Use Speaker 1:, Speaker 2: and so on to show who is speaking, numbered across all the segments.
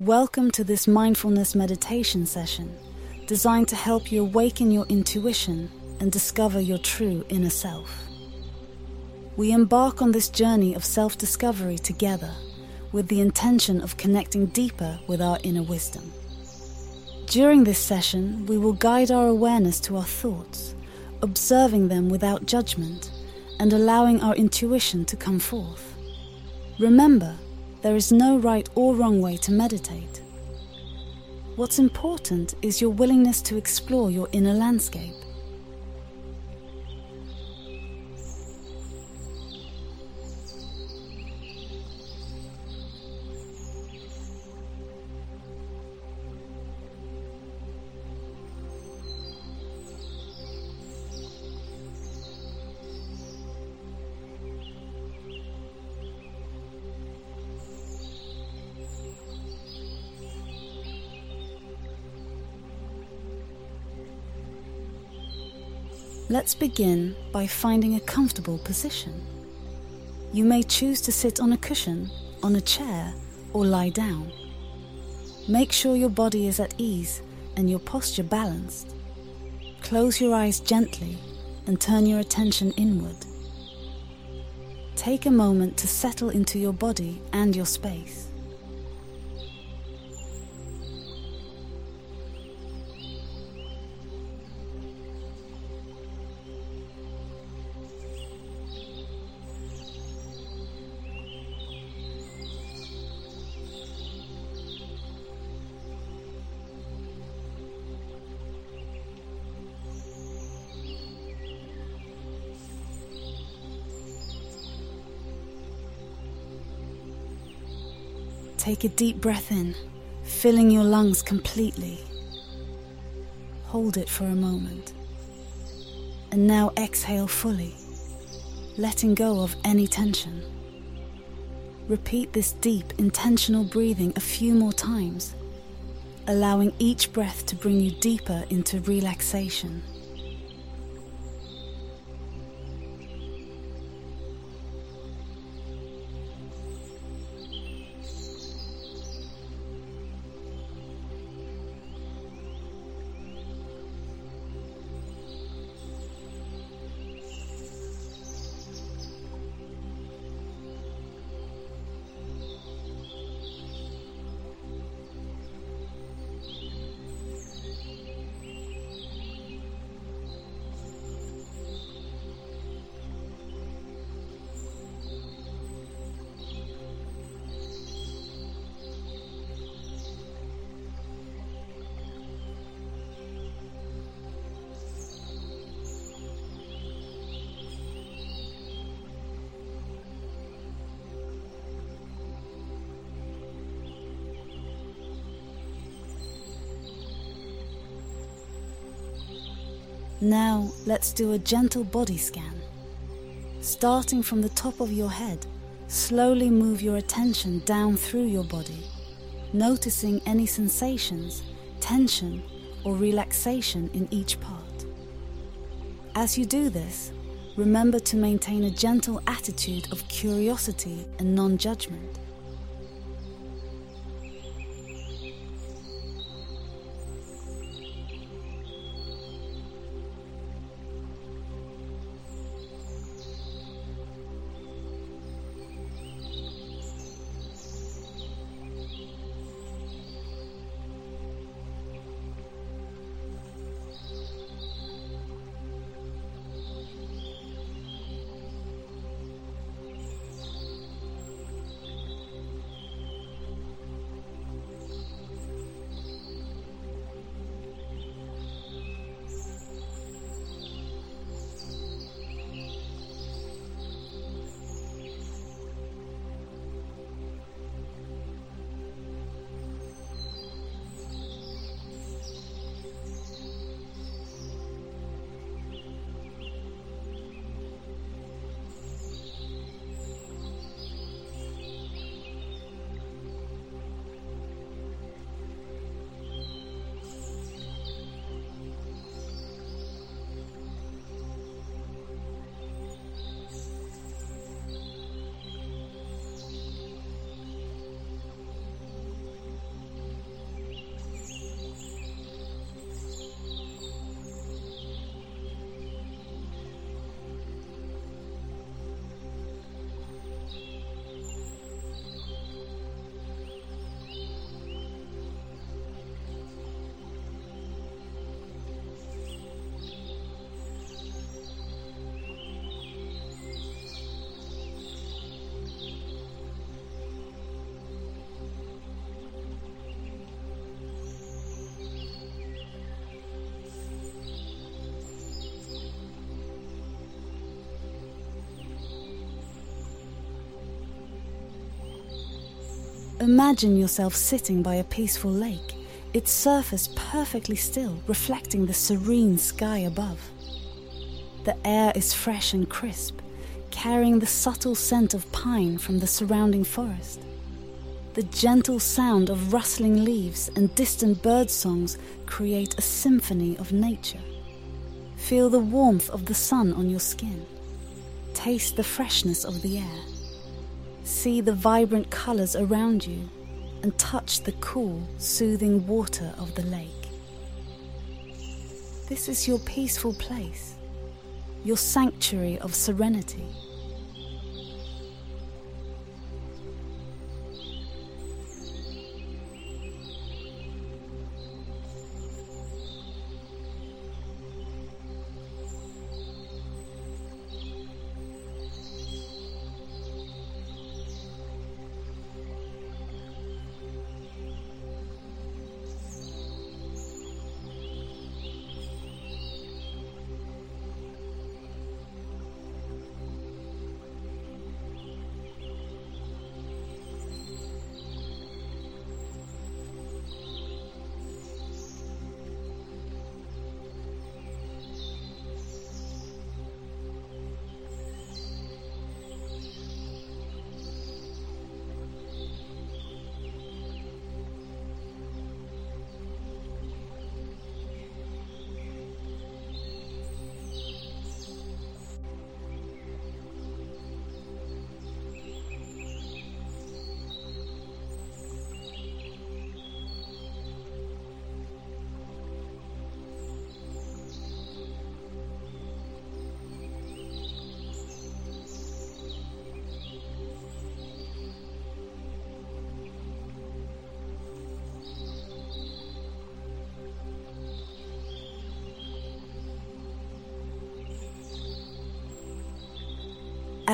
Speaker 1: Welcome to this mindfulness meditation session designed to help you awaken your intuition and discover your true inner self. We embark on this journey of self discovery together with the intention of connecting deeper with our inner wisdom. During this session, we will guide our awareness to our thoughts, observing them without judgment and allowing our intuition to come forth. Remember, there is no right or wrong way to meditate. What's important is your willingness to explore your inner landscape. Let's begin by finding a comfortable position. You may choose to sit on a cushion, on a chair, or lie down. Make sure your body is at ease and your posture balanced. Close your eyes gently and turn your attention inward. Take a moment to settle into your body and your space. Take a deep breath in, filling your lungs completely. Hold it for a moment. And now exhale fully, letting go of any tension. Repeat this deep, intentional breathing a few more times, allowing each breath to bring you deeper into relaxation. Now let's do a gentle body scan. Starting from the top of your head, slowly move your attention down through your body, noticing any sensations, tension, or relaxation in each part. As you do this, remember to maintain a gentle attitude of curiosity and non judgment. Imagine yourself sitting by a peaceful lake, its surface perfectly still, reflecting the serene sky above. The air is fresh and crisp, carrying the subtle scent of pine from the surrounding forest. The gentle sound of rustling leaves and distant bird songs create a symphony of nature. Feel the warmth of the sun on your skin. Taste the freshness of the air. See the vibrant colors around you and touch the cool, soothing water of the lake. This is your peaceful place, your sanctuary of serenity.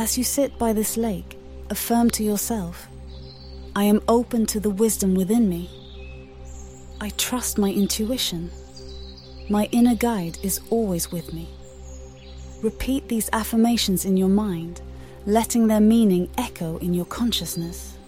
Speaker 1: As you sit by this lake, affirm to yourself, I am open to the wisdom within me. I trust my intuition. My inner guide is always with me. Repeat these affirmations in your mind, letting their meaning echo in your consciousness.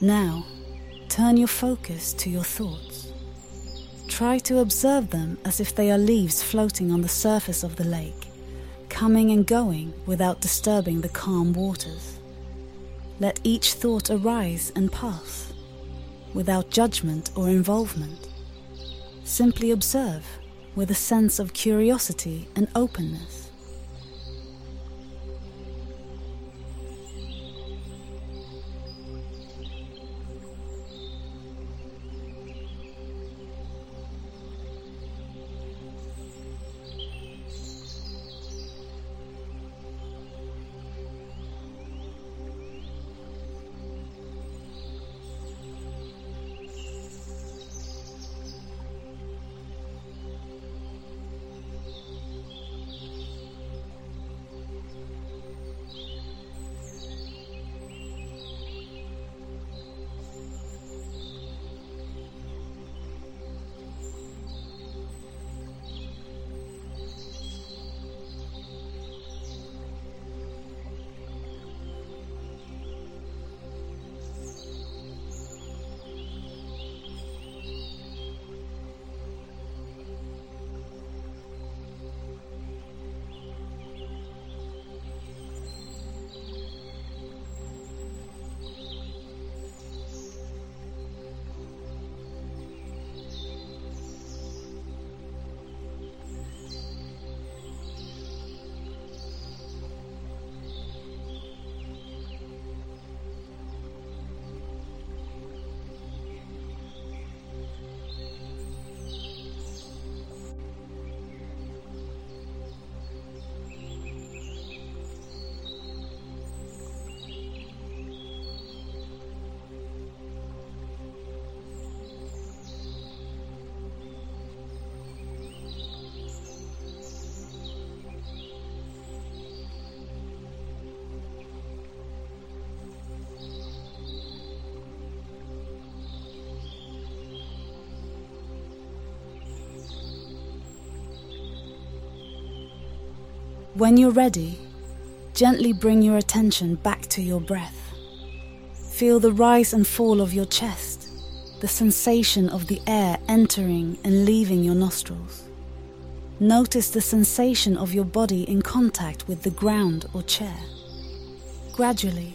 Speaker 1: Now, turn your focus to your thoughts. Try to observe them as if they are leaves floating on the surface of the lake, coming and going without disturbing the calm waters. Let each thought arise and pass, without judgment or involvement. Simply observe with a sense of curiosity and openness. When you're ready, gently bring your attention back to your breath. Feel the rise and fall of your chest, the sensation of the air entering and leaving your nostrils. Notice the sensation of your body in contact with the ground or chair. Gradually,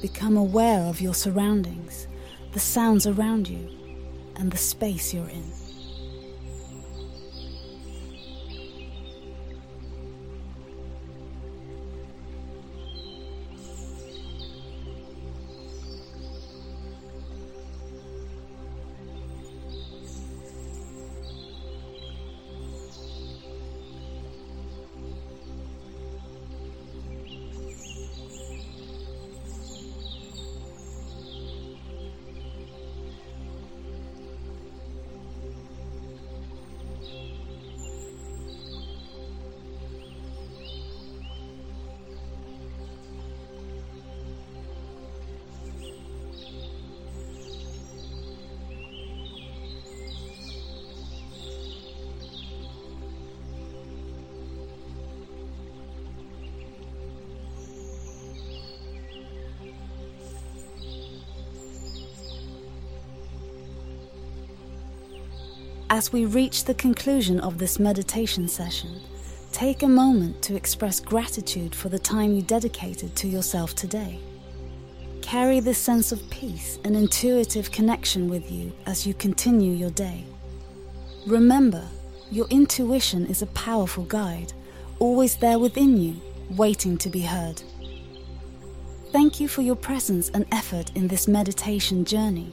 Speaker 1: become aware of your surroundings, the sounds around you, and the space you're in. As we reach the conclusion of this meditation session, take a moment to express gratitude for the time you dedicated to yourself today. Carry this sense of peace and intuitive connection with you as you continue your day. Remember, your intuition is a powerful guide, always there within you, waiting to be heard. Thank you for your presence and effort in this meditation journey.